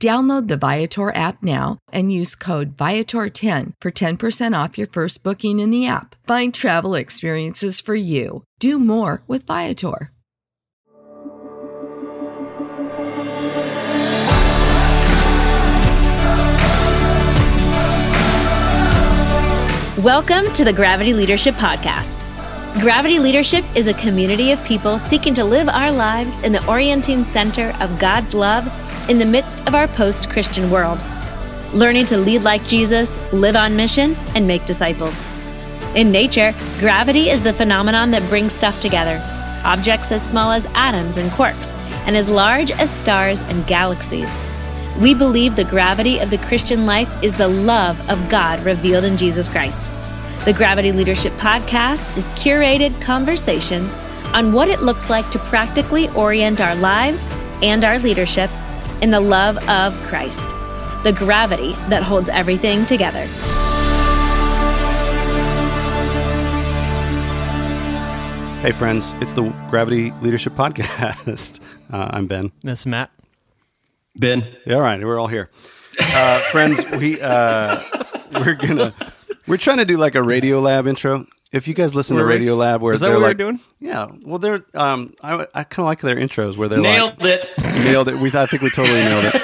Download the Viator app now and use code Viator10 for 10% off your first booking in the app. Find travel experiences for you. Do more with Viator. Welcome to the Gravity Leadership Podcast. Gravity Leadership is a community of people seeking to live our lives in the orienting center of God's love in the midst of our post Christian world, learning to lead like Jesus, live on mission, and make disciples. In nature, gravity is the phenomenon that brings stuff together objects as small as atoms and quarks, and as large as stars and galaxies. We believe the gravity of the Christian life is the love of God revealed in Jesus Christ. The Gravity Leadership Podcast is curated conversations on what it looks like to practically orient our lives and our leadership in the love of Christ, the gravity that holds everything together. Hey, friends, it's the Gravity Leadership Podcast. Uh, I'm Ben. This is Matt. Ben. Yeah, all right, we're all here. Uh, friends, we uh, we're gonna we're trying to do like a Radio Lab intro. If you guys listen to Were we? Radio Lab, where Is that they're what we're like, doing? yeah, well, they're um, I, I kind of like their intros where they're Nailed like it. nailed it. We I think we totally nailed it.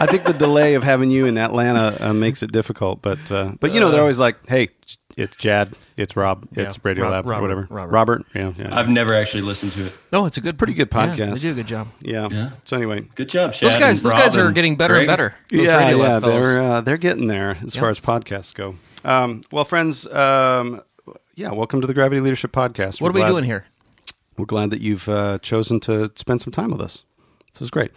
I think the delay of having you in Atlanta uh, makes it difficult, but uh, but you know they're always like, hey, it's Jad, it's Rob, it's Yeah, Radio Rob- Lab, or Robert, whatever. Robert. Robert, yeah, yeah, I've never actually listened to it. No, it's a good, pretty good yeah, podcast. they do a good job. yeah. Yeah. So anyway, Good job, Jad. Those guys, and those Rob guys are and getting better Greg. and better. Those yeah, Radio yeah, Lab fellas. they're uh, they're getting there as far as podcasts go. Um, well, friends, um, yeah, welcome to the Gravity Leadership Podcast. what are We're we glad- doing here? We're glad that you've uh, chosen to spend some time with us. This is great.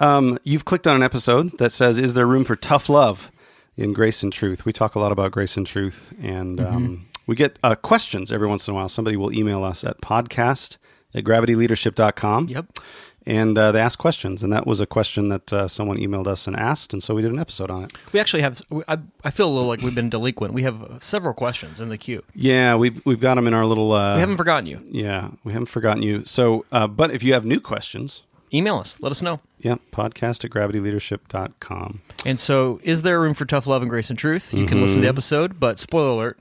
Um, you've clicked on an episode that says, "Is there room for tough love in Grace and Truth?" We talk a lot about grace and truth, and Mm-hmm. um, we get uh, questions every once in a while. Somebody will email us at podcast at gravityleadership.com. Yep. And uh, they ask questions, and that was a question that uh, someone emailed us and asked, and so we did an episode on it. We actually have. I, I feel a little like we've been delinquent. We have several questions in the queue. Yeah, we've we've got them in our little. Uh, We haven't forgotten you. Yeah, we haven't forgotten you. So, uh, but if you have new questions, Email us. Let us know. yeah, podcast at gravityleadership.com. And so, is there room for tough love and grace and truth? You can listen to the Mm-hmm. episode, but spoiler alert.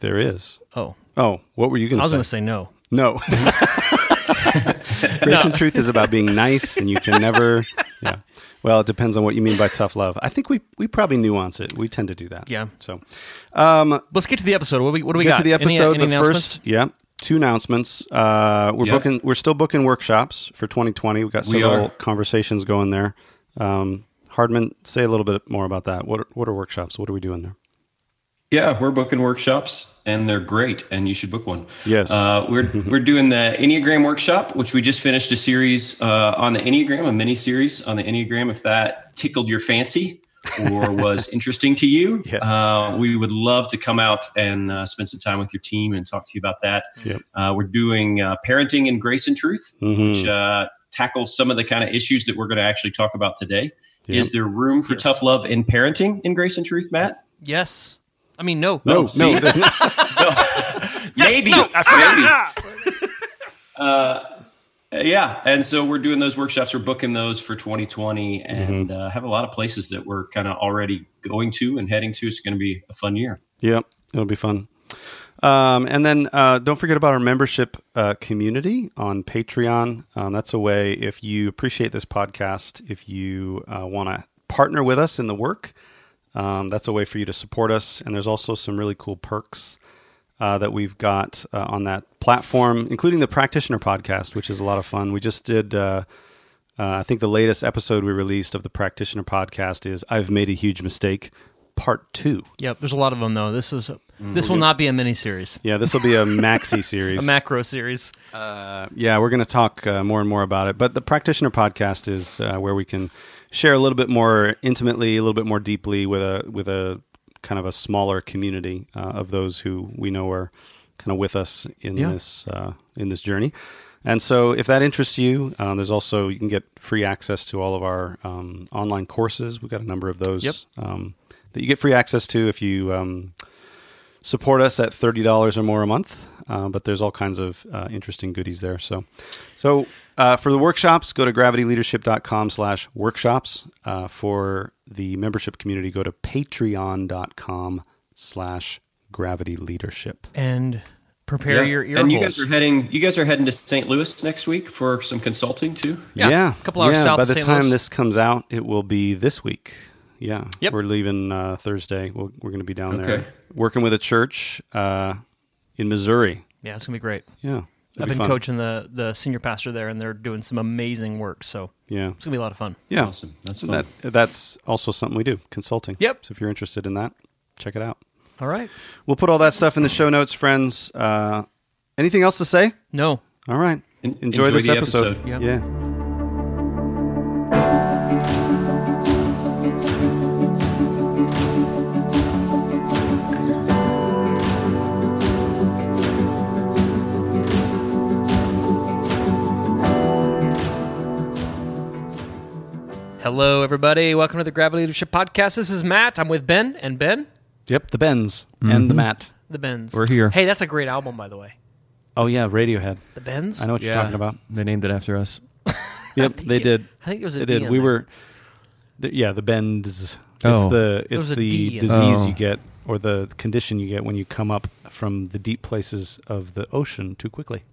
There is. Oh, Oh, what were you going to say? I was going to say no. No. Grace and truth is about being nice, and you can never. Yeah. Well, it depends on what you mean by tough love. I think we we probably nuance it. We tend to do that. Yeah. So, um, Let's get to the episode. What do we, what do we get got? to the episode, any but first, yeah, two announcements. Uh, we're Yeah. booking. We're still booking workshops for 2020. We've got several are. conversations going there. Um, Hardman, say a little bit more about that. What are, what are workshops? What are we doing there? Yeah, we're booking workshops, and they're great, and you should book one. Yes. uh, we're we're doing the Enneagram workshop, which we just finished a series uh, on the Enneagram, a mini series on the Enneagram. If that tickled your fancy or was interesting to you, Yes. uh, we would love to come out and uh, spend some time with your team and talk to you about that. Yep. Uh, we're doing uh, parenting in grace and truth, Mhm. which uh, tackles some of the kind of issues that we're going to actually talk about today. Yep. Is there room for Yes. tough love in parenting in grace and truth, Matt? Yes. I mean, no. No, Oh, no, see? there's not. maybe. maybe. Uh, Uh, yeah, and so we're doing those workshops. We're booking those for 2020, and uh, have a lot of places that we're kind of already going to and heading to. It's going to be a fun year. Yep, it'll be fun. Um, and then uh, don't forget about our membership uh, community on Patreon. Um, that's a way if you appreciate this podcast, if you uh, want to partner with us in the work, um, that's a way for you to support us. And there's also some really cool perks uh, that we've got uh, on that platform, including the Practitioner podcast, which is a lot of fun. We just did. Uh, I think the latest episode we released of the Practitioner podcast is "I've made a huge mistake." Part two. Yep, there's a lot of them though. This is this will not be a mini series, Yeah, this will be a maxi series. a macro series. Uh, yeah, we're going to talk uh, more and more about it. But the practitioner podcast is uh, where we can share a little bit more intimately, a little bit more deeply with a with a kind of a smaller community uh, of those who we know are kind of with us in Yeah. this uh, in this journey. And so, if that interests you, um, there's also you can get free access to all of our um, online courses. We've got a number of those Yep. um, that you get free access to if you um, support us at thirty dollars or more a month. Uh, but there's all kinds of uh, interesting goodies there. So, so uh, for the workshops, go to gravityleadership.com/workshops. Uh, for the membership community, go to patreon.com/slash gravity leadership. And prepare your ear and you holes. guys are heading. You guys are heading to St. Louis next week for some consulting too. Yeah, a couple hours south. yeah. south By of the St. time Louis. this comes out, it will be this week. Yeah, Yep. we're leaving uh, Thursday. We'll, we're going to be down Okay. there working with a church uh, in Missouri. yeah, it's gonna be great. Yeah, I've be been fun. coaching the the senior pastor there, and they're doing some amazing work. So Yeah, it's gonna be a lot of fun. yeah, Awesome. That's fun. that that's also something we do consulting. Yep. So if you're interested in that, check it out. All right. We'll put all that stuff in the show notes, friends. Uh, anything else to say? No. All right. En- enjoy, enjoy this the episode. episode. Yep. Yeah. Hello, everybody. Welcome to the Gravity Leadership Podcast. This is Matt. I'm with Ben and Ben, Yep. The Bens and the mm-hmm. Matt. the Bens. We're here. Hey, that's a great album, by the way. Oh yeah, Radiohead. The Bens. I know what you're talking about. They named it after us. Yep, they did. I think there was a They D did. in We there. were. The, yeah, the bends. It's Oh. the it's was a the D in disease. Oh. you get or the condition you get when you come up from the deep places of the ocean too quickly.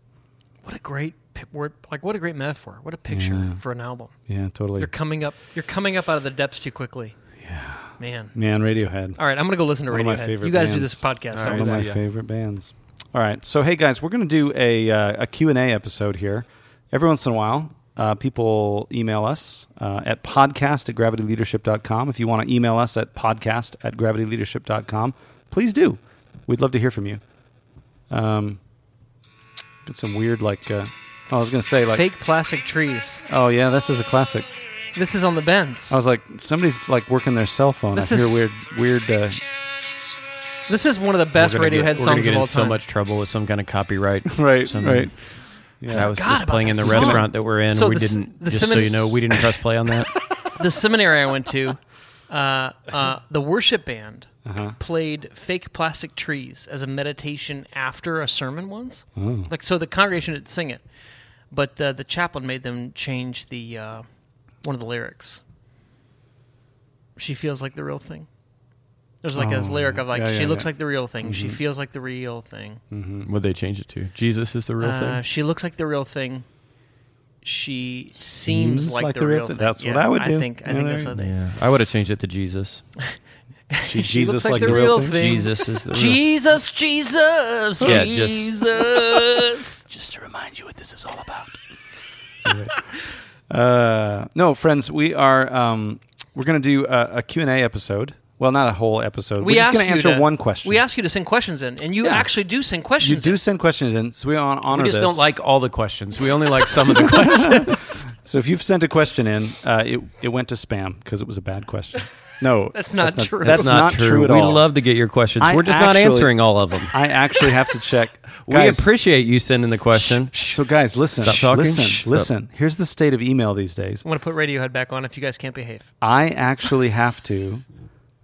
What a great pi- word! Like what a great metaphor! What a picture Yeah. for an album. Yeah, totally. You're coming up. You're coming up out of the depths too quickly. Yeah, man. Man, Radiohead. All right, I'm gonna go listen to One of my Radiohead. favorite You guys do this podcast. Right, One of my favorite bands. All right, so hey guys, we're going to do a uh, a Q and A episode here. Every once in a while, uh, people email us uh, at podcast at gravityleadership.com. If you want to email us at podcast at gravityleadership.com, please do. We'd love to hear from you. Um, get some weird like. Uh, I was going to say like. Fake plastic trees. Oh yeah, this is a classic. This is on the bends. I was like, somebody's like working their cell phone. This I hear is- weird, weird. Uh, This is one of the best We're gonna Radiohead get, we're gonna songs get of in all so much trouble with some kind of copyright. right, Something. right. That was just playing in the song. restaurant that we're in. So we the didn't. the just so you know, we didn't press play on that. the seminary I went to, uh, uh, the worship band Uh-huh. played fake plastic trees as a meditation after a sermon once. Oh. Like so, the congregation didn't sing it, but uh, the chaplain made them change the uh, one of the lyrics. She feels like the real thing. There's like a Oh, lyric of like yeah, she yeah, looks yeah. like the real thing. Mm-hmm. She feels like the real thing. Would they change it to? Jesus is the real Uh, thing. she looks like the real thing. She seems, like, the, real thing. That's what I would do. I think. I Yeah, think that's you what they. Yeah, I would have changed it to Jesus. She, She Jesus looks like the real thing. Jesus is the real. Jesus, Jesus, Yeah, just- Jesus. just to remind you what this is all about. uh, no, friends, we are um, we're going to do a, a Q&A episode. Well, not a whole episode. we we're just ask going to you answer to- one question. We ask you to send questions in, and you Yeah. actually do send questions. you questions. do in. send questions in, so we on, honor We just this. don't like all the questions. We only like some of the questions. So if you've sent a question in, uh, it it went to spam because it was a bad question. No, That's not true. That's, not, true, at we all. We love to get your questions. I We're just not answering all of them. I actually have to check. we Guys, appreciate you sending the question. So guys, listen, Stop talking. listen, stop. listen. Here's the state of email these days. I'm going to put Radiohead back on if you guys can't behave. I actually have to.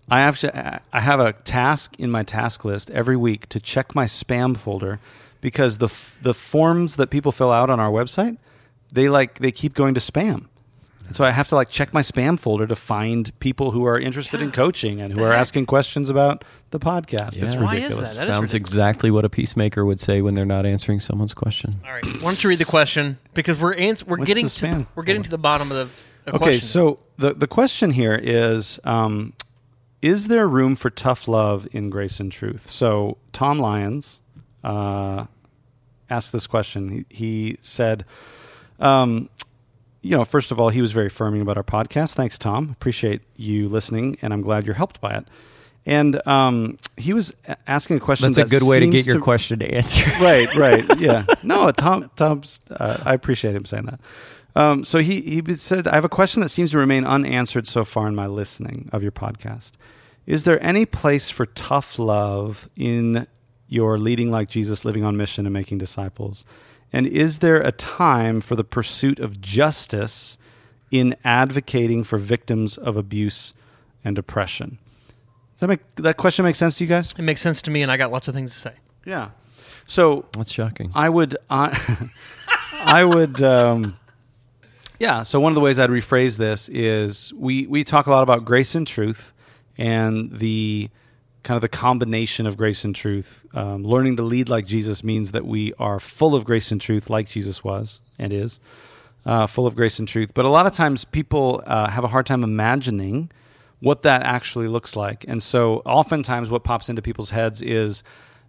I have to. I have a task in my task list every week to check my spam folder because the f- the forms that people fill out on our website they like they keep going to spam. And so I have to like check my spam folder to find people who are interested in coaching and who are asking questions about the podcast. It's Yeah. Why is ridiculous. that? That is Sounds ridiculous. exactly what a peacemaker would say when they're not answering someone's question. All right. Why don't you read the question because we're ans- we're What's getting the to we're getting to the bottom of the, the Okay, question. so the the question here is um, is there room for tough love in grace and truth? So Tom Lyons uh, asked this question. He, he said, um, you know, first of all, he was very affirming about our podcast. Thanks, Tom. Appreciate you listening, and I'm glad you're helped by it. And um, he was asking a question. That's a good way to get your question to answer. right, right, yeah. No, Tom, Tom's. Uh, I appreciate him saying that. Um, so he he said, "I have a question that seems to remain unanswered so far in my listening of your podcast. Is there any place for tough love in your leading like Jesus, living on mission, and making disciples? And is there a time for the pursuit of justice in advocating for victims of abuse and oppression?" Does that make that question make sense to you guys? it makes sense to me, and I got lots of things to say. Yeah. So That's shocking. I would, I, I would, um, yeah. So one of the ways I'd rephrase this is we we talk a lot about grace and truth, and the kind of the combination of grace and truth. Um, learning to lead like Jesus means that we are full of grace and truth, like Jesus was and is, uh, full of grace and truth. But a lot of times people uh, have a hard time imagining what that actually looks like, and so oftentimes what pops into people's heads is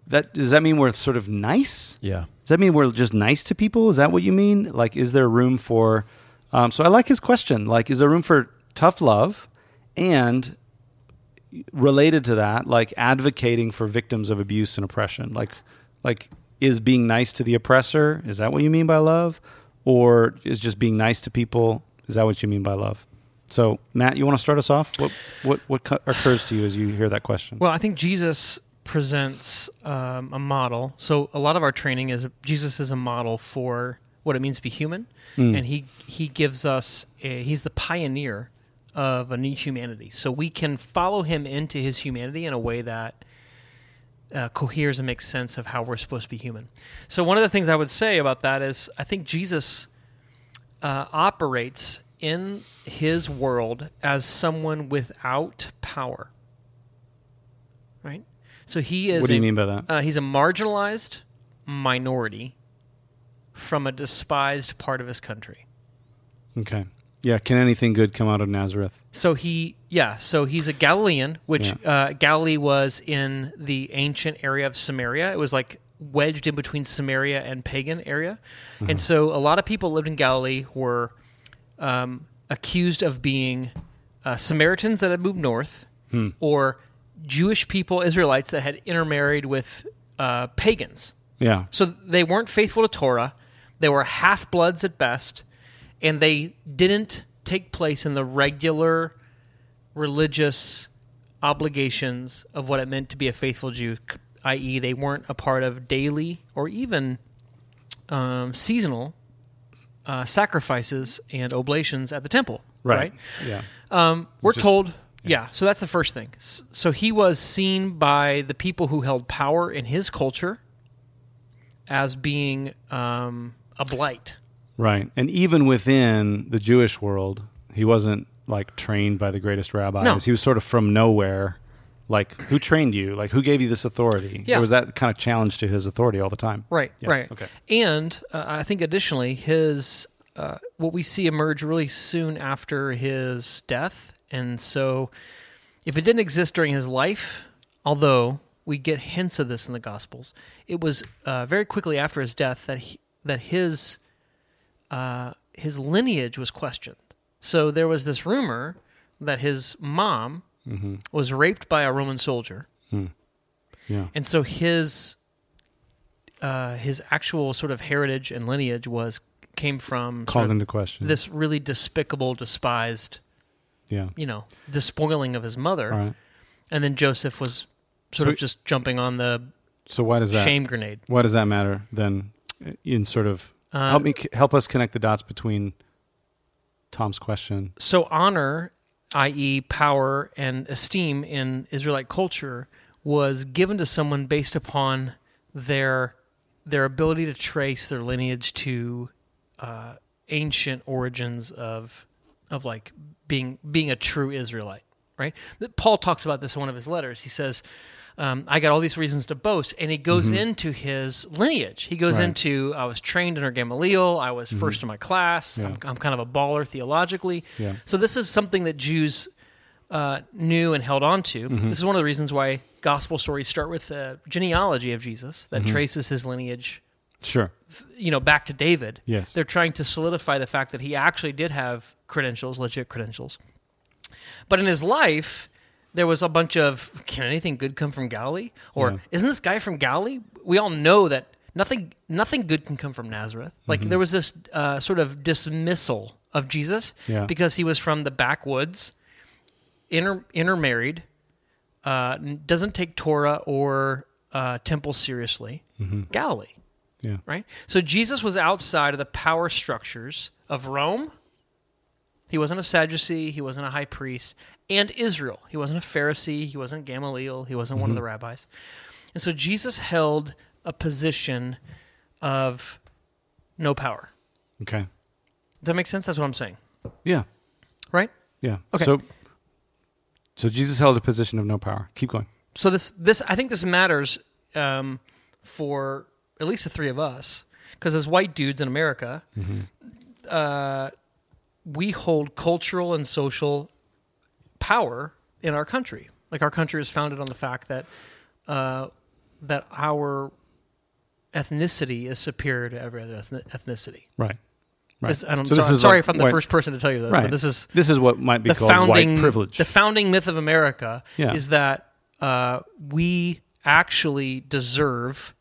that does that mean we're sort of nice? yeah. Does that mean we're just nice to people? Is that what you mean? Like, is there room for? Um, so I like his question. Like, is there room for tough love, and related to that, like advocating for victims of abuse and oppression? Like, like is being nice to the oppressor? Is that what you mean by love, or is just being nice to people? Is that what you mean by love? So, Matt, you want to start us off? What what what cu- occurs to you as you hear that question? Well, I think Jesus presents um, a model. So a lot of our training is Jesus is a model for what it means to be human, Hmm. and he he gives us a, he's the pioneer of a new humanity. So we can follow him into his humanity in a way that uh, coheres and makes sense of how we're supposed to be human. So one of the things I would say about that is I think Jesus uh, operates in his world as someone without power. Right? So he is what do you a- mean by that? uh, he's a marginalized minority from a despised part of his country. Okay. Yeah. Can anything good come out of Nazareth? So he, yeah, so he's a Galilean, which uh, Galilee was in the ancient area of Samaria. It was like wedged in between Samaria and pagan area, and so a lot of people lived in Galilee were um, accused of being uh, Samaritans that had moved north, or Jewish people, Israelites that had intermarried with uh, pagans. Yeah. So they weren't faithful to Torah. They were half bloods at best, and they didn't take place in the regular religious obligations of what it meant to be a faithful Jew, i.e., they weren't a part of daily or even um, seasonal uh, sacrifices and oblations at the temple. right? Yeah. Um, we're Just- told, yeah. So that's the first thing. So he was seen by the people who held power in his culture as being um, a blight. Right. And even within the Jewish world, he wasn't like trained by the greatest rabbis. No. He was sort of from nowhere. Like, who trained you? Like, who gave you this authority? Yeah. There was that kind of challenge to his authority all the time. Right, Yeah, right. okay. And uh, I think additionally, his uh, what we see emerge really soon after his death, and so if it didn't exist during his life, although we get hints of this in the Gospels, it was uh, very quickly after his death that he, that his uh, his lineage was questioned. So there was this rumor that his mom Mm-hmm. was raped by a Roman soldier. Yeah. And so his uh, his actual sort of heritage and lineage was came from Called into question. this really despicable, despised, Yeah. you know, despoiling of his mother. Right. And then Joseph was sort So- of just jumping on the So why does that shame grenade. why does that matter then in sort of Uh, help me help us connect the dots between Tom's question. So honor, i.e., power and esteem in Israelite culture, was given to someone based upon their their ability to trace their lineage to uh, ancient origins of of like being being a true Israelite, right? Paul talks about this in one of his letters. He says, um, "I got all these reasons to boast," and he goes into his lineage. He goes Right. into, "I was trained under Gamaliel. I was first in my class. I'm, I'm kind of a baller theologically." Yeah. So this is something that Jews uh, knew and held on to. Mm-hmm. This is one of the reasons why gospel stories start with the genealogy of Jesus that Mm-hmm. traces his lineage Sure. you know back to David. Yes. They're trying to solidify the fact that he actually did have credentials, legit credentials. But in his life, there was a bunch of can anything good come from Galilee? Or Yeah. isn't this guy from Galilee? We all know that nothing nothing good can come from Nazareth. Like Mm-hmm. there was this uh, sort of dismissal of Jesus Yeah. because he was from the backwoods, inter intermarried, uh, doesn't take Torah or uh, temple seriously. Galilee Yeah. right? So Jesus was outside of the power structures of Rome. He wasn't a Sadducee, he wasn't a high priest, and Israel. He wasn't a Pharisee, he wasn't Gamaliel, he wasn't one of the rabbis. And so Jesus held a position of no power. Okay. Does that make sense? That's what I'm saying, Yeah. right? Yeah. Okay. So, so Jesus held a position of no power. Keep going. So this this I think this matters um, for at least the three of us because as white dudes in America, uh, we hold cultural and social power in our country. Like our country is founded on the fact that uh, that our ethnicity is superior to every other ethnicity. Right. Right. This, I'm, So sorry, this I'm is sorry like if I'm the white- first person to tell you this, Right. but this is this is what might be the called founding white privilege. The founding myth of America Yeah. is that uh, we actually deserve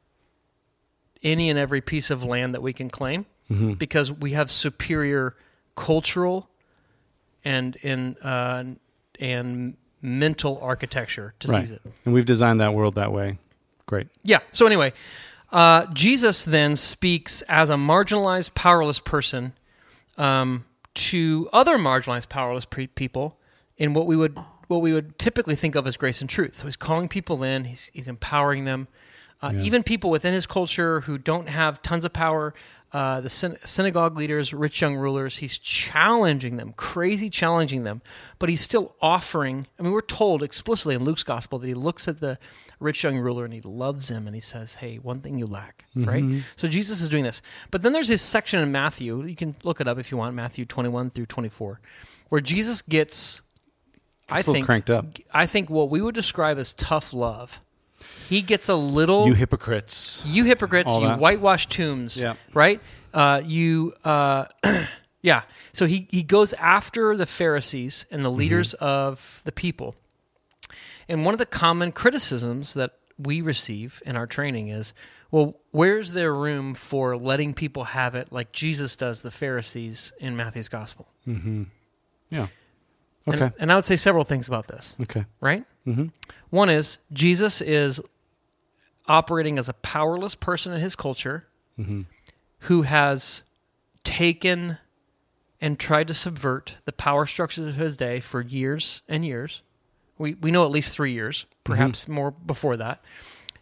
any and every piece of land that we can claim Mm-hmm. because we have superior cultural and in uh, and mental architecture to right. seize it. And we've designed that world that way. Great. Yeah. So anyway, uh, Jesus then speaks as a marginalized, powerless person um, to other marginalized, powerless pre- people in what we would what we would typically think of as grace and truth. So he's calling people in. He's he's empowering them. Uh, Even people within his culture who don't have tons of power, uh, the syn- synagogue leaders, rich young rulers, he's challenging them, crazy challenging them, but he's still offering. I mean, we're told explicitly in Luke's gospel that he looks at the rich young ruler and he loves him and he says, Hey, one thing you lack, right? So Jesus is doing this. But then there's this section in Matthew, you can look it up if you want, Matthew 21 through 24, where Jesus gets, I Gets a little think, cranked up. I think what we would describe as tough love. He gets a little You hypocrites. you hypocrites, All you that. whitewashed tombs, Yeah. right? Uh, you, uh, yeah. So he he goes after the Pharisees and the Mm-hmm. leaders of the people. And one of the common criticisms that we receive in our training is, well, where's there room for letting people have it like Jesus does the Pharisees in Matthew's gospel? Mm-hmm. Yeah. And- Okay. And, I would say several things about this, okay. right? Mm-hmm. One is Jesus is operating as a powerless person in his culture mm-hmm. who has taken and tried to subvert the power structures of his day for years and years. We, we know at least three years, mm-hmm. perhaps more before that.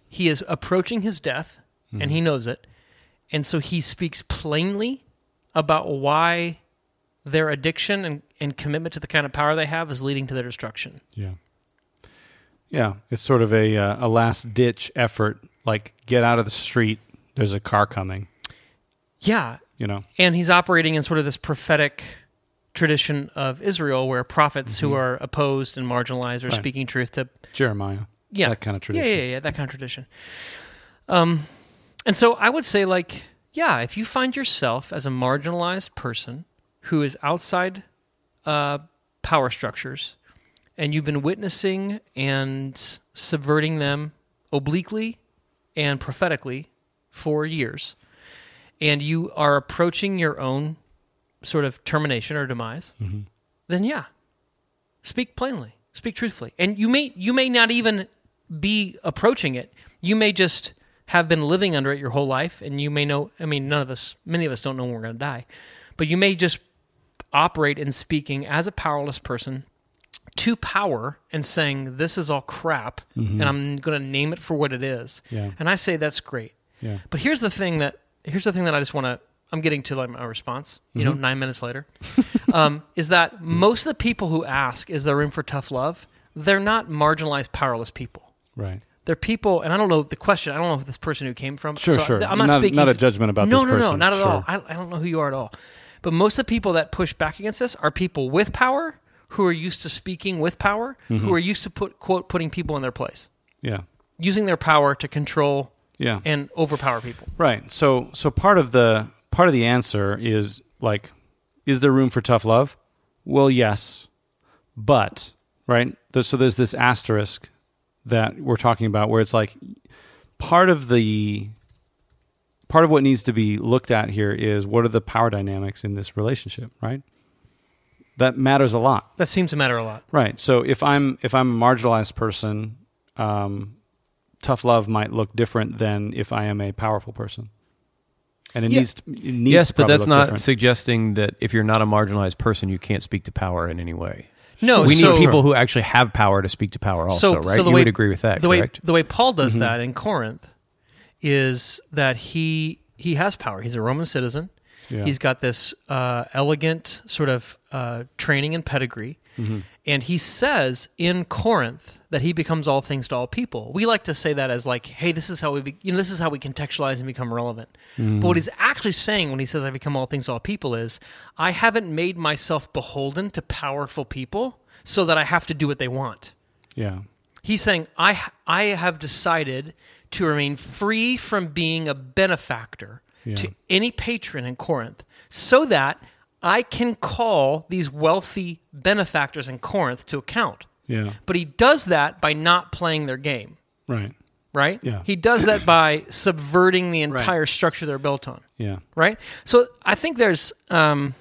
He is approaching his death, and he mm-hmm. knows it. And so he speaks plainly about why their addiction and, and commitment to the kind of power they have is leading to their destruction. Yeah. Yeah. It's sort of a uh, a last ditch effort. Like get out of the street. There's a car coming. Yeah, You know. and he's operating in sort of this prophetic tradition of Israel where prophets who are opposed and marginalized are Right. speaking truth to Jeremiah. yeah That kind of tradition. Yeah, yeah, yeah, that kind of tradition. Um, and so I would say like yeah, if you find yourself as a marginalized person who is outside uh, power structures and you've been witnessing and subverting them obliquely and prophetically for years and you are approaching your own sort of termination or demise, mm-hmm. then yeah, speak plainly, speak truthfully. And you may you may not even be approaching it. You may just have been living under it your whole life and you may know I mean none of us many of us don't know when we're going to die. But you may just operate in speaking as a powerless person to power and saying this is all crap and I'm going to name it for what it is. Yeah. And I say that's great. Yeah. But here's the thing that here's the thing that I just want to I'm getting to like my response. You know, nine minutes later, um, is that most of the people who ask, "Is there room for tough love?" They're not marginalized, powerless people. Right. They're people, and I don't know the question. I don't know if this person who came from. Sure, so sure. I'm not, Not- speaking not a judgment about no, this no, no, not at all. I, I don't know who you are at all. But most of the people that push back against this are people with power who are used to speaking with power, Mm-hmm. who are used to put quote putting people in their place, Yeah. using their power to control Yeah. and overpower people. Right. So so part of the part of the answer is like is there room for tough love? Well, yes. But, right? So there's this asterisk that we're talking about where it's like part of the part of what needs to be looked at here is what are the power dynamics in this relationship, right? That matters a lot. That seems to matter a lot. Right. So if I'm if I'm a marginalized person, um, tough love might look different than if I am a powerful person. And it Yeah. needs it needs yes, to but that's look not different. suggesting that if you're not a marginalized person, you can't speak to power in any way. No, we so- need people who actually have power to speak to power. Also, right? the you way- would agree with that, the correct? Way, the way Paul does Mm-hmm. that in Corinth is that he he has power. He's a Roman citizen. Yeah. He's got this uh, elegant sort of uh, training and pedigree. Mm-hmm. And he says in Corinth that he becomes all things to all people. We like to say that as like, hey, this is how we, be, you know, this is how we contextualize and become relevant. Mm-hmm. But what he's actually saying when he says I become all things to all people is, I haven't made myself beholden to powerful people so that I have to do what they want. yeah. He's saying, I, I have decided to remain free from being a benefactor Yeah. to any patron in Corinth so that I can call these wealthy benefactors in Corinth to account. Yeah. But he does that by not playing their game, Right. right? Yeah. He does that by subverting the entire structure they're built on Yeah. right? So I think there's, um,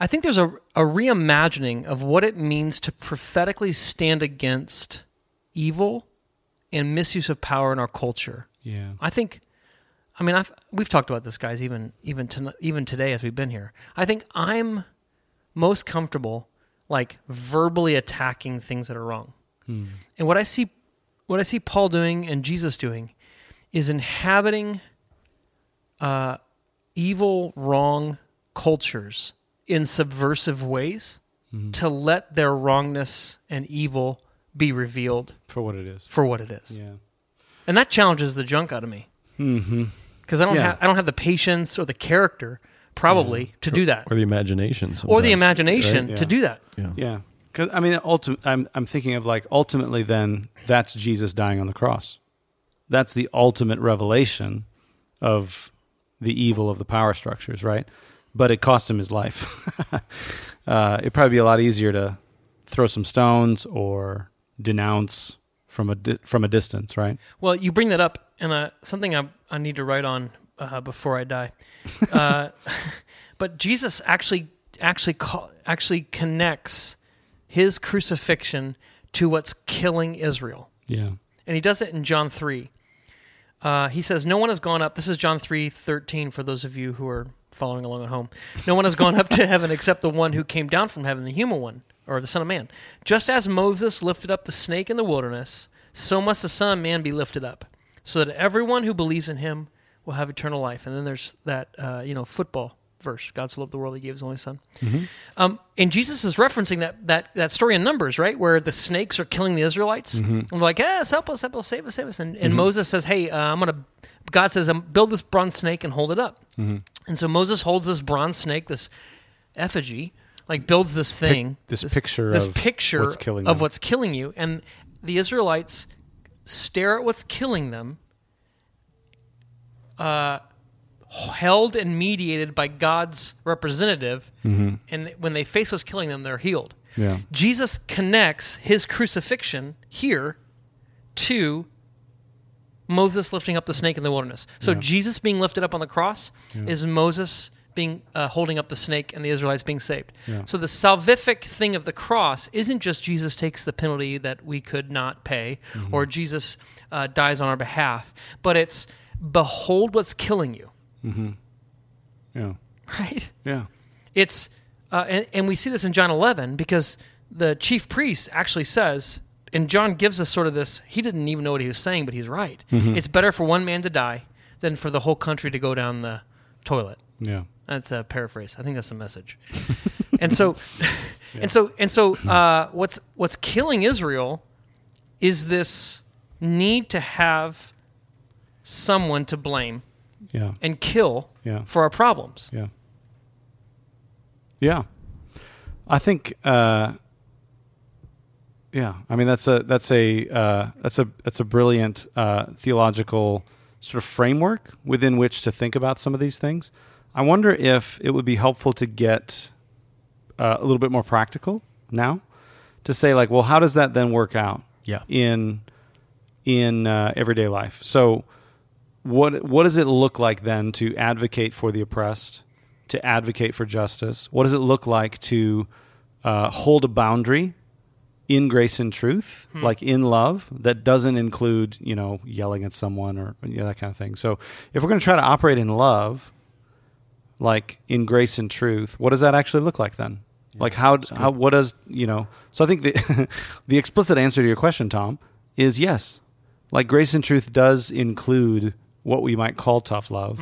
I think there's a, a reimagining of what it means to prophetically stand against evil and misuse of power in our culture. Yeah. I think, I mean, I've, we've talked about this, guys, even even to, even today as we've been here. I think I'm most comfortable like verbally attacking things that are wrong. And what I see, what I see Paul doing and Jesus doing, is inhabiting uh, evil, wrong cultures in subversive ways to let their wrongness and evil be revealed For what it is. for what it is. Yeah. And that challenges the junk out of me. Mm-hmm. Because I don't Yeah. have I don't have the patience or the character probably to do that. or the imagination, Or the imagination right? to do that. Yeah. Yeah. Cause I mean, ulti- I'm, I'm thinking of like ultimately then that's Jesus dying on the cross. That's the ultimate revelation of the evil of the power structures, right? But it cost him his life. uh, it'd probably be a lot easier to throw some stones or denounce from a di- from a distance, right? Well, you bring that up, and uh, something I, I need to write on uh, before I die. Uh, but Jesus actually actually call, actually connects his crucifixion to what's killing Israel, Yeah. and he does it in John three. Uh, he says, "No one has gone up." This is John three thirteen. For those of you who are following along at home, no one has gone up to heaven except the one who came down from heaven, the human one, or the Son of Man. Just as Moses lifted up the snake in the wilderness, so must the Son of Man be lifted up, so that everyone who believes in him will have eternal life. And then there's that uh, you know football verse: God so loved the world, he gave his only Son. Um, and Jesus is referencing that that that story in Numbers, right, where the snakes are killing the Israelites. And they're like, "Yes, help us, help us, save us, save us." And, and Moses says, "Hey, uh, I'm gonna." God says, um, "Build this bronze snake and hold it up." And so Moses holds this bronze snake, this effigy, like builds this thing, this picture this of picture what's killing of them. what's killing you, and the Israelites stare at what's killing them, uh, held and mediated by God's representative, Mm-hmm. and when they face what's killing them, they're healed. Yeah. Jesus connects his crucifixion here to Moses lifting up the snake in the wilderness. So Jesus being lifted up on the cross is Moses being uh, holding up the snake and the Israelites being saved. Yeah. So the salvific thing of the cross isn't just Jesus takes the penalty that we could not pay, Mm-hmm. or Jesus uh, dies on our behalf, but it's behold what's killing you, Yeah. right? Yeah. It's uh, and, and we see this in John 11 because the chief priest actually says, and John gives us sort of this. He didn't even know what he was saying, but he's right. It's better for one man to die than for the whole country to go down the toilet. Yeah. That's a paraphrase. I think that's the message. and so, and so, and so, uh, what's what's killing Israel is this need to have someone to blame Yeah. and kill Yeah. for our problems. Yeah. Yeah. I think uh yeah, I mean that's a that's a uh that's a that's a brilliant uh theological sort of framework within which to think about some of these things. I wonder if it would be helpful to get uh, a little bit more practical now to say like, well, how does that then work out? Yeah. In in uh, everyday life. So what what does it look like then to advocate for the oppressed, to advocate for justice? What does it look like to uh, hold a boundary in grace and truth, like in love, that doesn't include you know yelling at someone or you know, that kind of thing? So if we're going to try to operate in love, like in grace and truth, what does that actually look like then? like how how what does you know? So I think the the explicit answer to your question, Tom, is yes. Like grace and truth does include what we might call tough love,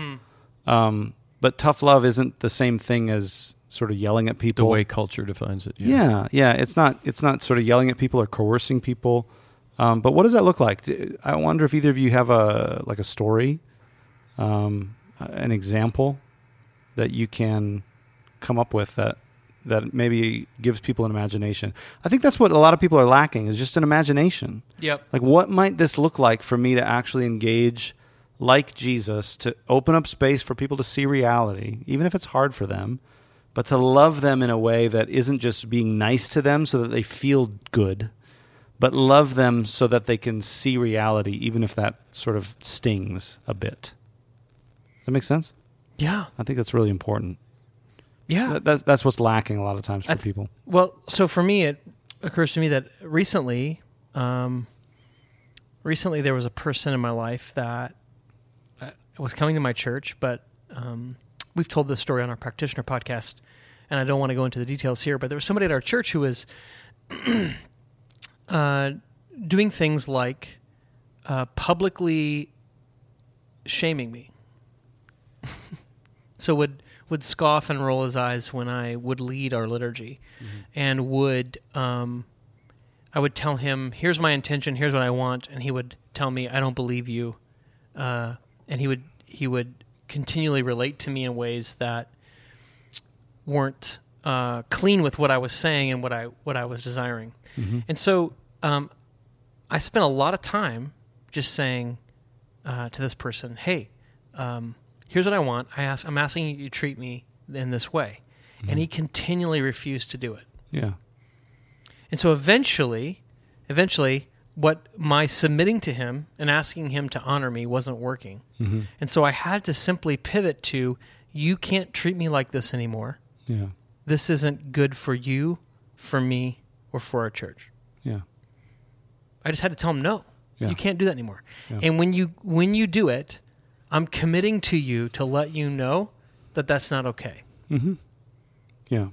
um, but tough love isn't the same thing as sort of yelling at people. The way culture defines it. Yeah, yeah. It's not. It's not sort of yelling at people or coercing people. Um, but what does that look like? I wonder if either of you have a like a story, um, an example that you can come up with that that maybe gives people an imagination. I think that's what a lot of people are lacking is just an imagination. Yep. Like, what might this look like for me to actually engage like Jesus, to open up space for people to see reality, even if it's hard for them, but to love them in a way that isn't just being nice to them so that they feel good, but love them so that they can see reality, even if that sort of stings a bit. That makes sense? Yeah. I think that's really important. Yeah. That, that, that's what's lacking a lot of times for th- people. Well, so for me, it occurs to me that recently, um, recently there was a person in my life that uh, was coming to my church, but um, we've told this story on our practitioner podcast, and I don't want to go into the details here. But there was somebody at our church who was uh, doing things like uh, publicly shaming me. so would would scoff and roll his eyes when I would lead our liturgy, and would um, I would tell him, "Here's my intention. Here's what I want," and he would tell me, "I don't believe you," uh, and he would he would continually relate to me in ways that weren't uh, clean with what I was saying and what I what I was desiring, and so um, I spent a lot of time just saying uh, to this person, "Hey, um, here's what I want. I ask, I'm asking you to treat me in this way," and he mm-hmm. continually refused to do it. Yeah. And so eventually, eventually, what my submitting to him and asking him to honor me wasn't working. Mm-hmm. And so I had to simply pivot to, "You can't treat me like this anymore. Yeah. This isn't good for you, for me, or for our church." Yeah. I just had to tell him no. Yeah. You can't do that anymore. Yeah. And when you when you do it, I'm committing to you to let you know that that's not okay, Mm-hmm. Yeah.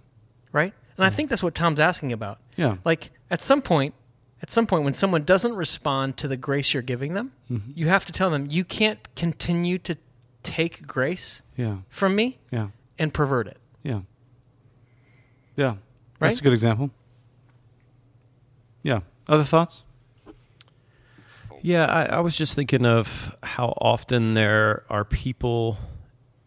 right? And I think that's what Tom's asking about. Yeah. Like at some point, at some point when someone doesn't respond to the grace you're giving them, Mm-hmm. you have to tell them you can't continue to take grace Yeah. from me Yeah. and pervert it. Yeah. Yeah. That's a good example. Yeah. Other thoughts? Yeah, I, I was just thinking of how often there are people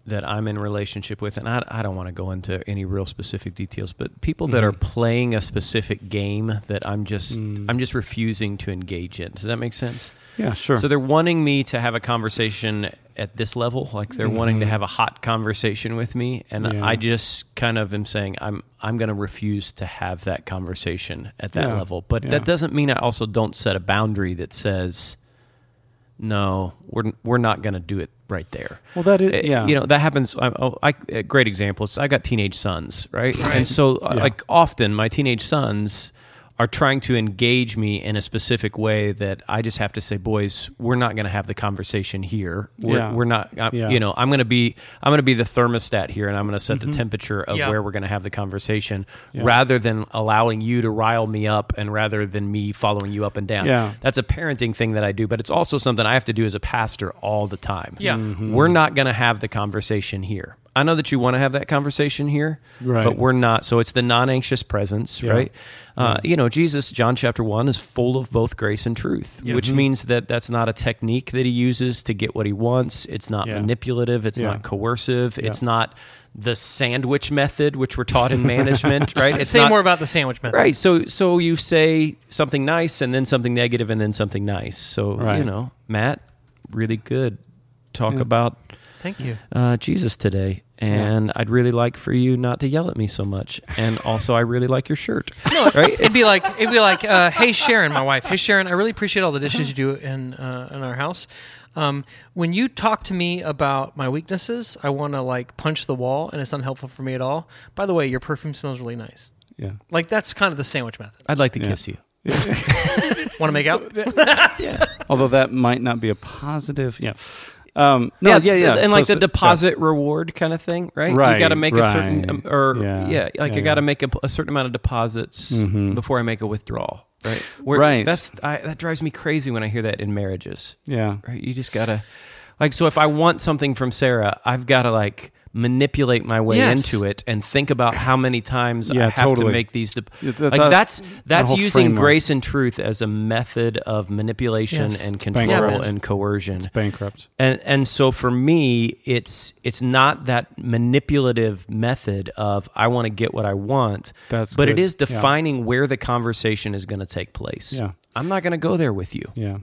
that I'm in relationship with, and I, I don't want to go into any real specific details, but people that are mm-hmm. playing a specific game that I'm just mm. I'm just refusing to engage in. Does that make sense? Yeah, sure. So they're wanting me to have a conversation at this level, like they're wanting to have a hot conversation with me, and Yeah. I just kind of am saying I'm I'm going to refuse to have that conversation at that Yeah. level. But Yeah. that doesn't mean I also don't set a boundary that says no, we're we're not going to do it right there. Well, that is- Uh, yeah. You know that happens. I, oh, I a great examples. I got teenage sons, right? And so, uh, Yeah. like often, my teenage sons are trying to engage me in a specific way that I just have to say, boys, we're not going to have the conversation here. We're, Yeah. we're not, I, Yeah. you know, I'm going to be, I'm going to be the thermostat here, and I'm going to set the temperature of Yeah. where we're going to have the conversation, rather than allowing you to rile me up, and rather than me following you up and down. Yeah. that's a parenting thing that I do, but it's also something I have to do as a pastor all the time. Yeah. Mm-hmm. we're not going to have the conversation here. I know that you want to have that conversation here, Right. but we're not. So it's the non-anxious presence, Yeah. right? Uh, you know, Jesus, John chapter one, is full of both grace and truth, Mm-hmm. which means that that's not a technique that he uses to get what he wants. It's not Yeah. manipulative. It's Yeah. not coercive. Yeah. It's not the sandwich method, which we're taught in management, right? It's Say not, more about the sandwich method. Right. So so you say something nice and then something negative and then something nice. So Right. you know, Matt, really good. Talk about Thank you. uh, Jesus today, and I'd really like for you not to yell at me so much. And also, I really like your shirt. No, right? It'd be like it'd be like, uh, hey Sharon, my wife. Hey Sharon, I really appreciate all the dishes you do in uh, in our house. Um, when you talk to me about my weaknesses, I want to like punch the wall, and it's unhelpful for me at all. By the way, your perfume smells really nice. Yeah. Like that's kind of the sandwich method. I'd like to Yeah. kiss you. Want to make out? yeah. Although that might not be a positive. Yeah. Um, no, yeah, yeah. and So- like the deposit reward kind of thing, right? Right, You got to make a certain, um, or Yeah, yeah, like yeah, I got to yeah. make a, a certain amount of deposits before I make a withdrawal, right? Where- Right. That's I, that drives me crazy when I hear that in marriages. Yeah. right? You just gotta like so if I want something from Sarah, I've gotta like manipulate my way Yes. into it and think about how many times Yeah, I have totally. to make these. De- Yeah, that- like that's that's using framework. grace and truth as a method of manipulation Yes. and control Yeah. and coercion. It's bankrupt. And and so for me, it's it's not that manipulative method of I want to get what I want. That's but it good. is Yeah. defining where the conversation is going to take place. Yeah. I'm not going to go there with you Yeah.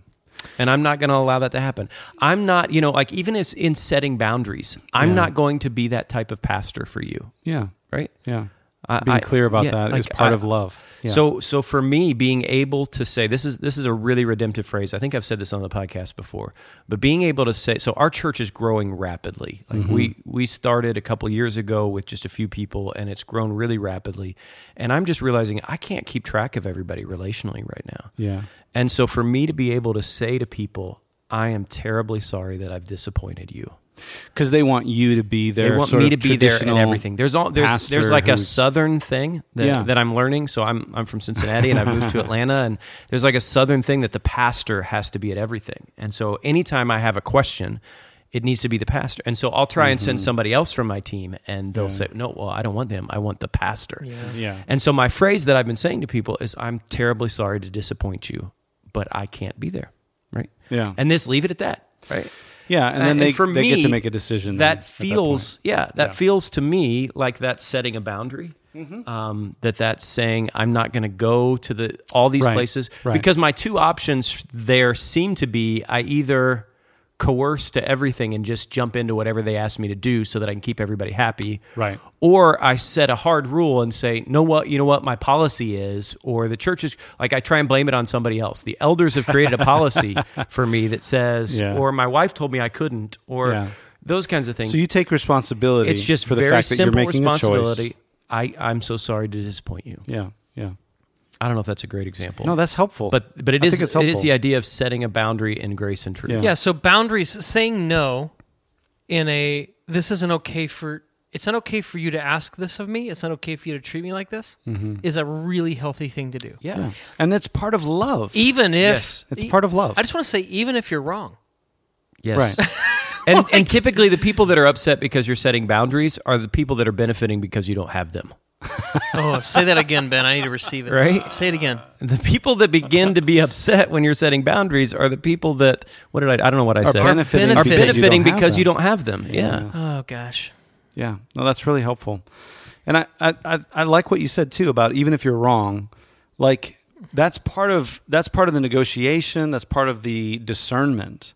And I'm not going to allow that to happen. I'm not, you know, like even as in setting boundaries, I'm Yeah. not going to be that type of pastor for you, Yeah. right? Yeah. I- Being I- clear about yeah, that is like, part I- of love. Yeah. So, so for me, being able to say this is this is a really redemptive phrase. I think I've said this on the podcast before, but being able to say so, our church is growing rapidly. Like Mm-hmm. we we started a couple years ago with just a few people, and it's grown really rapidly. And I'm just realizing I can't keep track of everybody relationally right now. yeah. And so for me to be able to say to people, I am terribly sorry that I've disappointed you. Because they want you to be there. They want sort me of to be there and traditional everything. There's all there's there's like a southern thing that, Yeah. that I'm learning. So I'm I'm from Cincinnati and I moved to Atlanta and there's like a southern thing that the pastor has to be at everything. And so anytime I have a question, it needs to be the pastor. And so I'll try and Mm-hmm. send somebody else from my team and they'll say, "No, well, I don't want them. I want the pastor." Yeah. And so my phrase that I've been saying to people is I'm terribly sorry to disappoint you, but I can't be there. Right? Yeah. And this leave it at that. Right? Yeah. And then they, for they get to make a decision. That feels, point. yeah, that Yeah. feels to me like that's setting a boundary. Mm-hmm. Um, that that's saying I'm not going to go to the all these Right, places right. because my two options there seem to be I either coerce to everything and just jump into whatever they ask me to do so that I can keep everybody happy, Right. Or I set a hard rule and say, no, what you know what my policy is, or the church is like I try and blame it on somebody else. The elders have created a policy for me that says, Yeah. or my wife told me I couldn't, or Yeah. those kinds of things. So you take responsibility. it's just for the very fact that you're simple making a responsibility. choice. I, I'm so sorry to disappoint you. Yeah. Yeah. I don't know if that's a great example. No, that's helpful. but but it I is think it's it is the idea of setting a boundary in grace and truth. Yeah. Yeah. So boundaries, saying no in a this isn't okay for it's not okay for you to ask this of me. It's not okay for you to treat me like this. Mm-hmm. Is a really healthy thing to do. Yeah. Yeah. And that's part of love. Even if Yes. It's part of love. I just want to say, even if you're wrong, Yes. Right. and and typically the people that are upset because you're setting boundaries are the people that are benefiting because you don't have them. Oh, say that again, Ben. I need to receive it. Right? Say it again. The people that begin to be upset when you're setting boundaries are the people that what did I I don't know what I Are said. benefiting, are because you benefiting don't because you don't have them. Yeah. Oh gosh. Yeah, no, that's really helpful. And I, I, I, I like what you said too about even if you're wrong, like that's part of that's part of the negotiation. That's part of the discernment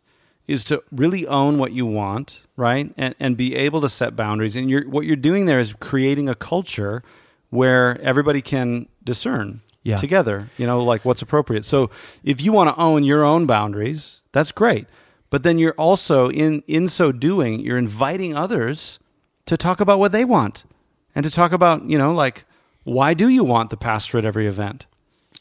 is to really own what you want, right, and and be able to set boundaries. And you're what you're doing there is creating a culture where everybody can discern Yeah. together. You know, like what's appropriate. So if you want to own your own boundaries, that's great. But then you're also in in so doing, you're inviting others to talk about what they want and to talk about, you know, like why do you want the pastor at every event?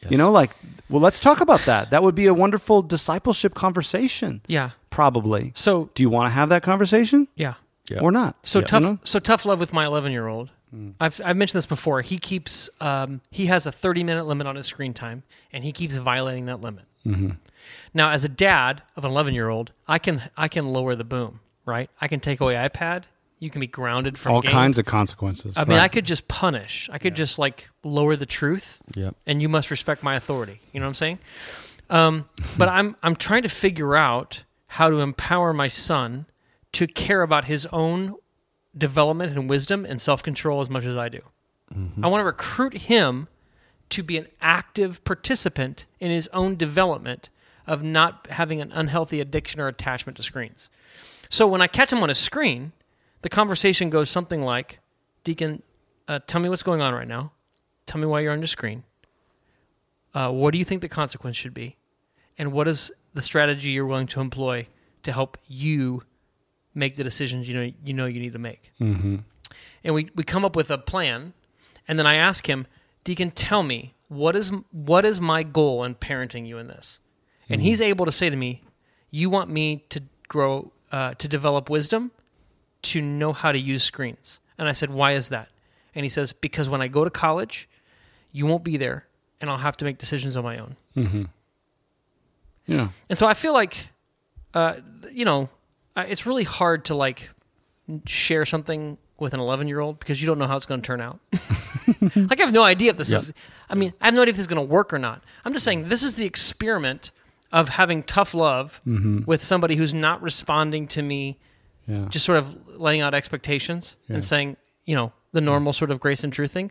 You know, like, well, let's talk about that. That would be a wonderful discipleship conversation. Yeah. Probably. So Do you want to have that conversation yeah. Yeah. or not? So You tough. know? So tough love with my 11 year old. Hmm. I've I've mentioned this before. He keeps um, he has a 30 minute limit on his screen time, and he keeps violating that limit. Mm-hmm. Now, as a dad of an 11 year old, I can I can lower the boom. Right. I can take away iPad. You can be grounded from All games. kinds of consequences. I mean, Right. I could just punish. I could just like lower the truth, Yep. and you must respect my authority. You know what I'm saying? Um, but I'm I'm trying to figure out how to empower my son to care about his own development and wisdom and self control as much as I do. I want to recruit him to be an active participant in his own development of not having an unhealthy addiction or attachment to screens. So when I catch him on a screen, the conversation goes something like, Deacon, uh, tell me what's going on right now. Tell me why you're on your screen. Uh, what do you think the consequence should be? And what is the strategy you're willing to employ to help you make the decisions you know you know you need to make? Mm-hmm. And we, we come up with a plan, and then I ask him, Deacon, tell me what is what is my goal in parenting you in this? And he's able to say to me, "You want me to grow, uh, to develop wisdom, to know how to use screens." And I said, "Why is that?" And he says, "Because when I go to college, you won't be there, and I'll have to make decisions on my own." Yeah. And so I feel like, uh, you know, it's really hard to like share something with an 11 year old because you don't know how it's going to turn out. like I have no idea if this is. I mean, I have no idea if this is going to work or not. I'm just saying this is the experiment of having tough love with somebody who's not responding to me, Yeah. just sort of laying out expectations and saying, you know, the normal sort of grace and truth thing.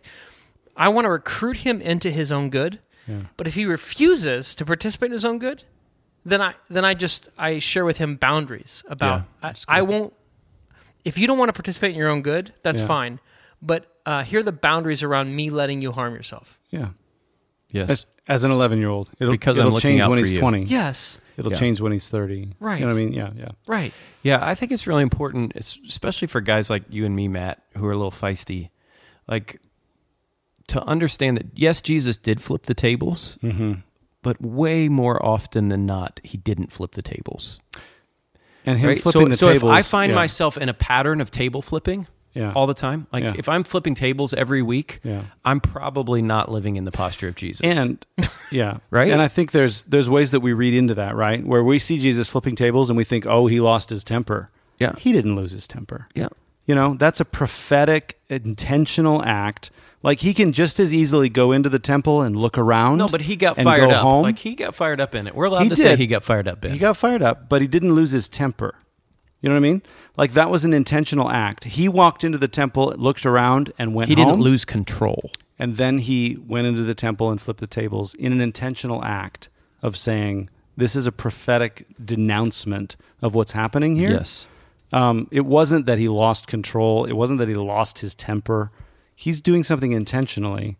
I want to recruit him into his own good. But if he refuses to participate in his own good, then I then I just I share with him boundaries about Yeah, I, I won't if you don't want to participate in your own good, that's Yeah. fine. But uh, here are the boundaries around me letting you harm yourself. yeah. Yes. As, as an 11 year old, it'll, Because it'll looking change out when he's you. 20. Yes. It'll Yeah. change when he's 30. Right. You know what I mean? Yeah, yeah. Right. Yeah, I think it's really important, es- especially for guys like you and me, Matt, who are a little feisty. Like to understand that yes, Jesus did flip the tables, Mm-hmm. But way more often than not, he didn't flip the tables. And him Right? flipping so the so tables. if I find yeah. myself in a pattern of table flipping Yeah. all the time, like Yeah. if I'm flipping tables every week, Yeah. I'm probably not living in the posture of Jesus. And yeah, Right? And I think there's there's ways that we read into that, right? Where we see Jesus flipping tables and we think, oh, he lost his temper. Yeah. he didn't lose his temper. yeah, You know, that's a prophetic, intentional act. Like he can just as easily go into the temple and look around. no, but he got and fired go up. Home. Like he got fired up in it. We're allowed He to say he got fired up in he it. got fired up, but he didn't lose his temper. You know what I mean? Like that was an intentional act. He walked into the temple, looked around, and went he didn't home. lose control. And then he went into the temple and flipped the tables in an intentional act of saying, This is a prophetic denouncement of what's happening here. Yes. Um, it wasn't that he lost control, it wasn't that he lost his temper. He's doing something intentionally.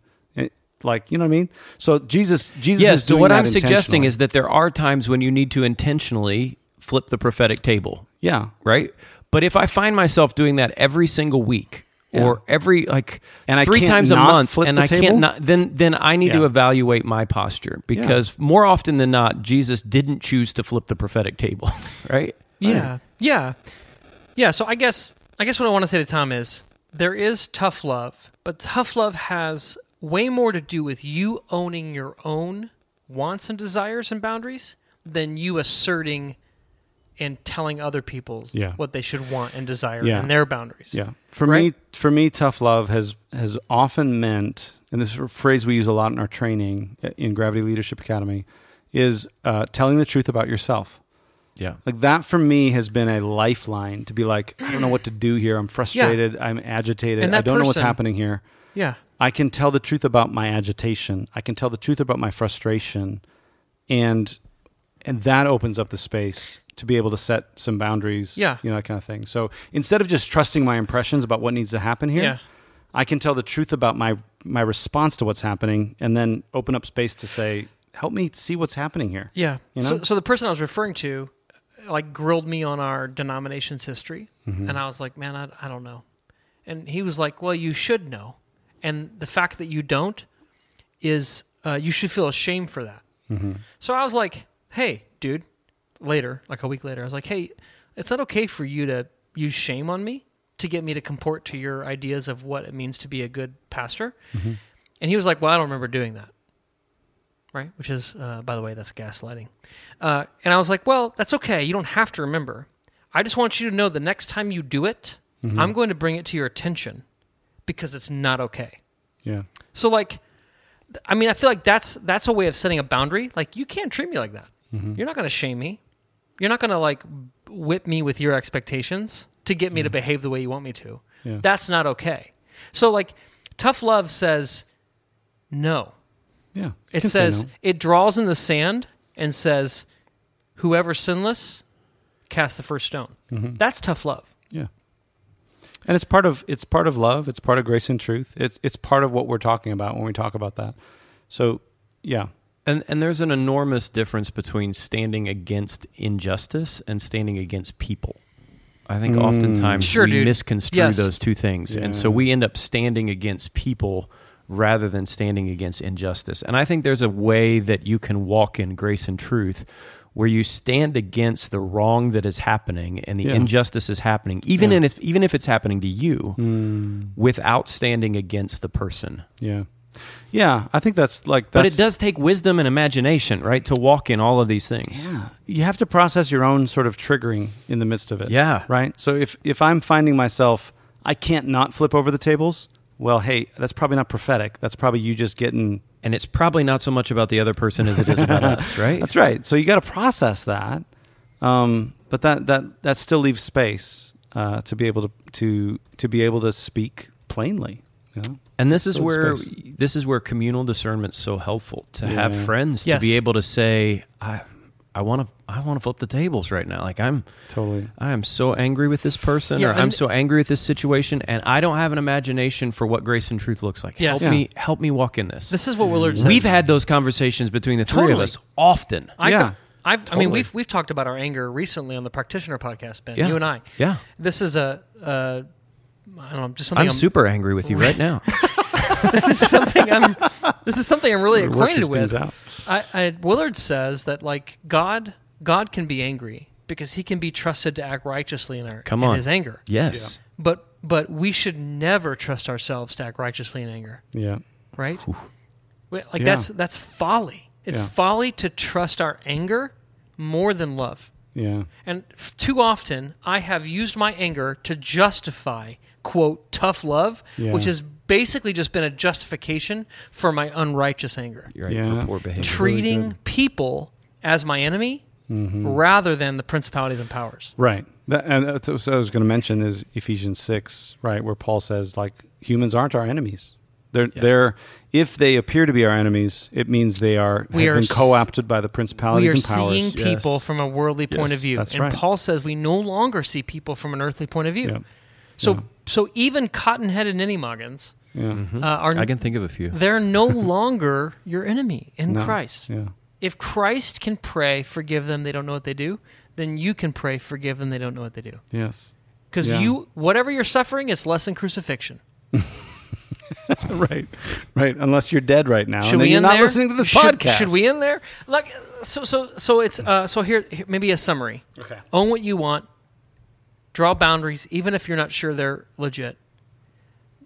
Like, you know what I mean? So Jesus Jesus yes. is So what that I'm suggesting is that there are times when you need to intentionally flip the prophetic table, Yeah. right? But if I find myself doing that every single week or every like And three times a month, and I table? can't not, then then I need to evaluate my posture because more often than not, Jesus didn't choose to flip the prophetic table, right? Yeah. Yeah. Yeah. So I guess I guess what I want to say to Tom is there is tough love, but tough love has way more to do with you owning your own wants and desires and boundaries than you asserting and telling other people Yeah. what they should want and desire Yeah. and their boundaries. Yeah. For Right? me, for me, tough love has has often meant, and this is a phrase we use a lot in our training in Gravity Leadership Academy, is uh, telling the truth about yourself. Yeah. Like that for me has been a lifeline to be like, I don't know what to do here. I'm frustrated. I'm agitated. And I don't know what's happening here. Yeah. I can tell the truth about my agitation. I can tell the truth about my frustration, and and that opens up the space to be able to set some boundaries. Yeah. you know that kind of thing. So instead of just trusting my impressions about what needs to happen here, Yeah. I can tell the truth about my my response to what's happening, and then open up space to say, "Help me see what's happening here." Yeah. You so, know? so the person I was referring to, like, grilled me on our denomination's history, Mm-hmm. and I was like, "Man, I, I don't know," and he was like, "Well, you should know," and the fact that you don't is uh, you should feel ashamed for that. So I was like, hey, dude, later, like a week later, I was like, hey, it's not okay for you to use shame on me to get me to comport to your ideas of what it means to be a good pastor. And he was like, well, I don't remember doing that. Right? Which is, uh, by the way, that's gaslighting. Uh, and I was like, well, that's okay. You don't have to remember. I just want you to know the next time you do it, I'm going to bring it to your attention because it's not okay. Yeah. So like, I mean, I feel like that's that's a way of setting a boundary. Like, you can't treat me like that. You're not going to shame me. You're not going to like whip me with your expectations to get me to behave the way you want me to. Yeah. That's not okay. So like, tough love says no. Yeah. It can say says no. it draws in the sand and says, "Whoever sinless, cast the first stone." Mm-hmm. That's tough love. Yeah. And it's part of it's part of love. It's part of grace and truth. It's it's part of what we're talking about when we talk about that. So, yeah, And and there's an enormous difference between standing against injustice and standing against people. I think oftentimes Sure, we dude. misconstrue Yes. those two things. And so we end up standing against people rather than standing against injustice. And I think there's a way that you can walk in grace and truth where you stand against the wrong that is happening and the Yeah. injustice is happening, even Yeah. in if even if it's happening to you, mm. without standing against the person. yeah, yeah. I think that's like. That's, but it does take wisdom and imagination, right, to walk in all of these things. Yeah, you have to process your own sort of triggering in the midst of it. Yeah. right. So if if I'm finding myself, I can't not flip over the tables. Well, hey, that's probably not prophetic. That's probably you just getting. And it's probably not so much about the other person as it is about us, right? That's right. So you got to process that, um, but that that that still leaves space uh, to be able to to to be able to speak plainly. You know? And this is Still where space. this is where communal discernment's so helpful to have friends Yes. to be able to say, I I want to I want to flip the tables right now. Like I'm Totally. I am so angry with this person Yeah, or I'm so angry with this situation and I don't have an imagination for what grace and truth looks like. Yes. Help Yeah. me help me walk in this. This is what Willard says. We've had those conversations between the three of us often. I, Yeah, I've, I mean, we've we've talked about our anger recently on the practitioner podcast, Ben. Yeah. You and I. Yeah. This is a, uh, I don't know, just something I'm I'm, super angry with you right now. This is something I'm. This is something I'm really acquainted with. out. I, I, Willard says that like God, God can be angry because He can be trusted to act righteously in our Come in on. His anger. Yes. But but we should never trust ourselves to act righteously in anger. Yeah. right? Wait, Like Yeah. that's that's folly. It's Yeah. folly to trust our anger more than love. Yeah. And f- too often, I have used my anger to justify quote tough love, Yeah. which has basically just been a justification for my unrighteous anger. You're right Yeah. for poor behavior. Treating good. people as my enemy Mm-hmm. rather than the principalities and powers. Right. That, and that's what I was going to mention is Ephesians six, right, where Paul says like humans aren't our enemies. They're they're if they appear to be our enemies, it means they are We have are been co-opted by the principalities We are and powers. seeing people Yes. from a worldly point Yes, of view. that's and right. Paul says we no longer see people from an earthly point of view. Yeah. So Yeah. so even cotton-headed ninnymuggins Yeah. uh, are I can think of a few. they're no longer your enemy in No. Christ. Yeah. If Christ can pray, forgive them, they don't know what they do, then you can pray, forgive them, they don't know what they do. Yes. Because Yeah. you, whatever you're suffering, it's less than crucifixion. right. Right. Unless you're dead right now, Should and then we you're not there? listening to this should, podcast. Should we end there? Like, so, so, so it's uh, so here, here, maybe a summary. Okay. Own what you want. Draw boundaries, even if you're not sure they're legit.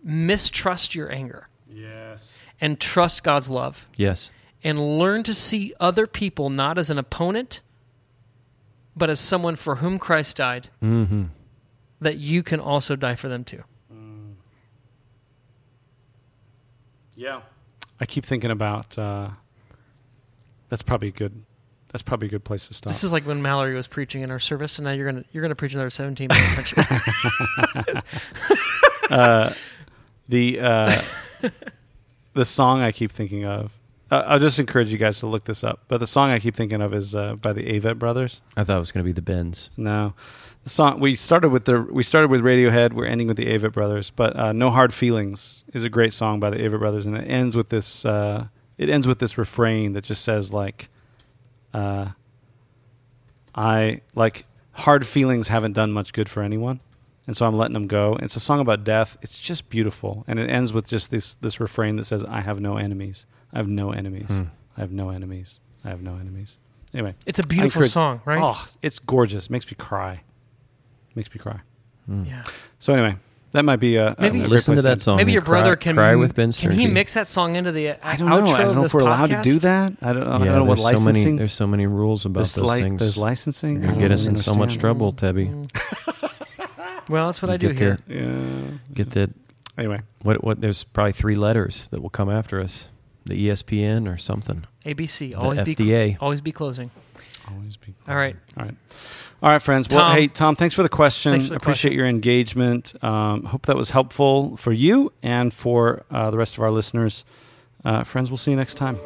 Mistrust your anger Yes. and trust God's love. Yes. and learn to see other people not as an opponent, but as someone for whom Christ died, Mm-hmm. that you can also die for them too. Yeah. I keep thinking about. Uh, that's probably a good. That's probably a good place to stop. This is like when Mallory was preaching in our service, and now you're gonna you're gonna preach another 17 minutes. aren't you? the uh, the song I keep thinking of. Uh, I'll just encourage you guys to look this up. But the song I keep thinking of is uh, by the Avett Brothers. I thought it was going to be the Bends. No, the song we started with the we started with Radiohead. We're ending with the Avett Brothers. But uh, No Hard Feelings is a great song by the Avett Brothers, and it ends with this. Uh, it ends with this refrain that just says like, uh, "I like hard feelings haven't done much good for anyone." And so I'm letting them go. It's a song about death. It's just beautiful, and it ends with just this this refrain that says, "I have no enemies. I have no enemies. Hmm. I have no enemies. I have no enemies. Anyway, It's a beautiful encourage- song, right? Oh, it's gorgeous. Makes me cry. Makes me cry. Hmm. Yeah. So anyway, that might be a, a, Maybe- a great Listen to that song. Maybe and your brother can cry with Ben Can he mix that song into the I don't outro know. I don't know if we're allowed to do that. I don't, I don't know what there's so many. There's so many rules about there's, those li- things. there's licensing. You're I gonna get don't us in so much trouble, Tebby. Mm. Well, that's what You I do get here. the- Yeah. Get that. Anyway, What? What? There's probably three letters that will come after us. The ESPN or something. ABC. The Always be FDA. always be closing. always be. All right. All right. All right, friends. Well, hey, Tom, thanks for the question. For the Appreciate question. your engagement. Um, hope that was helpful for you and for uh, the rest of our listeners. Uh, friends, we'll see you next time.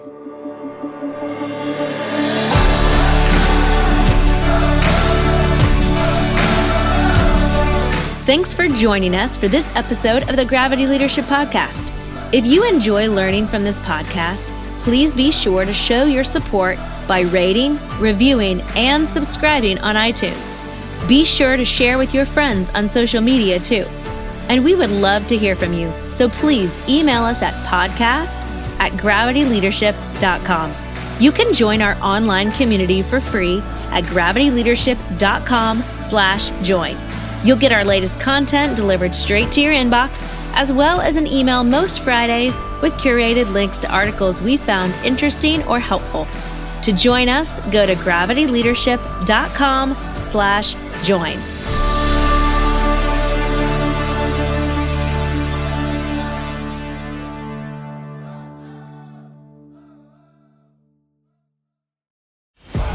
Thanks for joining us for this episode of the Gravity Leadership Podcast. If you enjoy learning from this podcast, please be sure to show your support by rating, reviewing, and subscribing on iTunes. Be sure to share with your friends on social media too. And we would love to hear from you, so please email us at podcast at gravityleadership.com. You can join our online community for free at gravityleadership.com slash join. You'll get our latest content delivered straight to your inbox, as well as an email most Fridays with curated links to articles we found interesting or helpful. To join us, go to gravityleadership.com slash join.